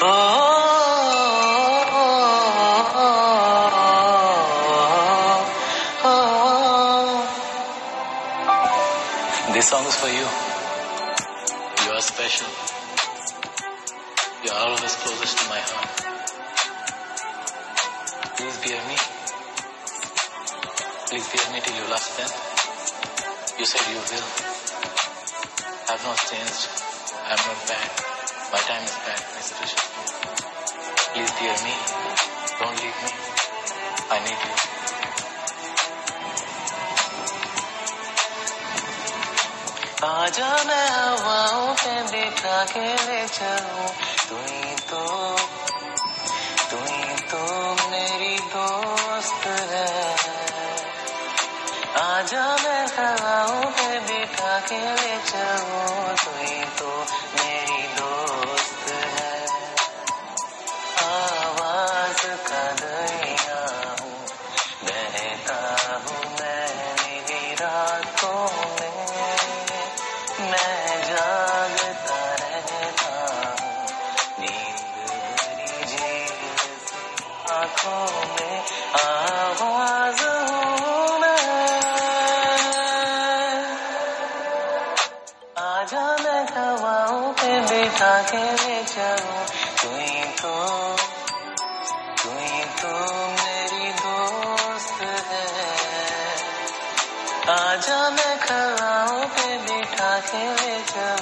Oh, oh, oh, this song is for you. You are special. You are always closest to my heart. Please bear me. Please bear me till your last breath. You said you will. I have not changed. I am not bad. My time is bad, Miss Trisha. Please bear me. Don't leave me. I need you. आजा मैं हवाओं पे बिठा के ले चलूं तू ही तो तू ही तो मेरी दोस्त है आजा मैं हवाओं पे बिठा के ले चलूं बहता हूँ मैं मेरी रातों में, मैं जागता रहता हूँ। नींद भरी में आवाज़ हूँ मैं। आजा मैं हवाओं पे बिठा के ले चलूँ तू आजा मैं खड़ाओं पे बिठा के ले जा।